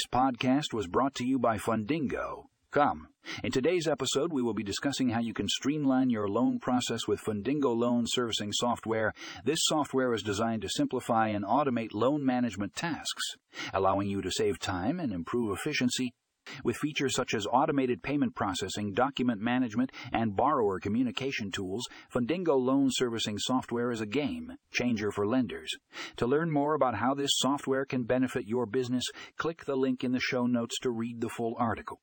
podcast was brought to you by Fundingo. Come. In today's episode, we will be discussing how you can streamline your loan process with Fundingo loan servicing software. This software is designed to simplify and automate loan management tasks, allowing you to save time and improve efficiency. With features such as automated payment processing, document management, and borrower communication tools, Fundingo loan servicing software is a game changer for lenders. To learn more about how this software can benefit your business, click the link in the show notes to read the full article.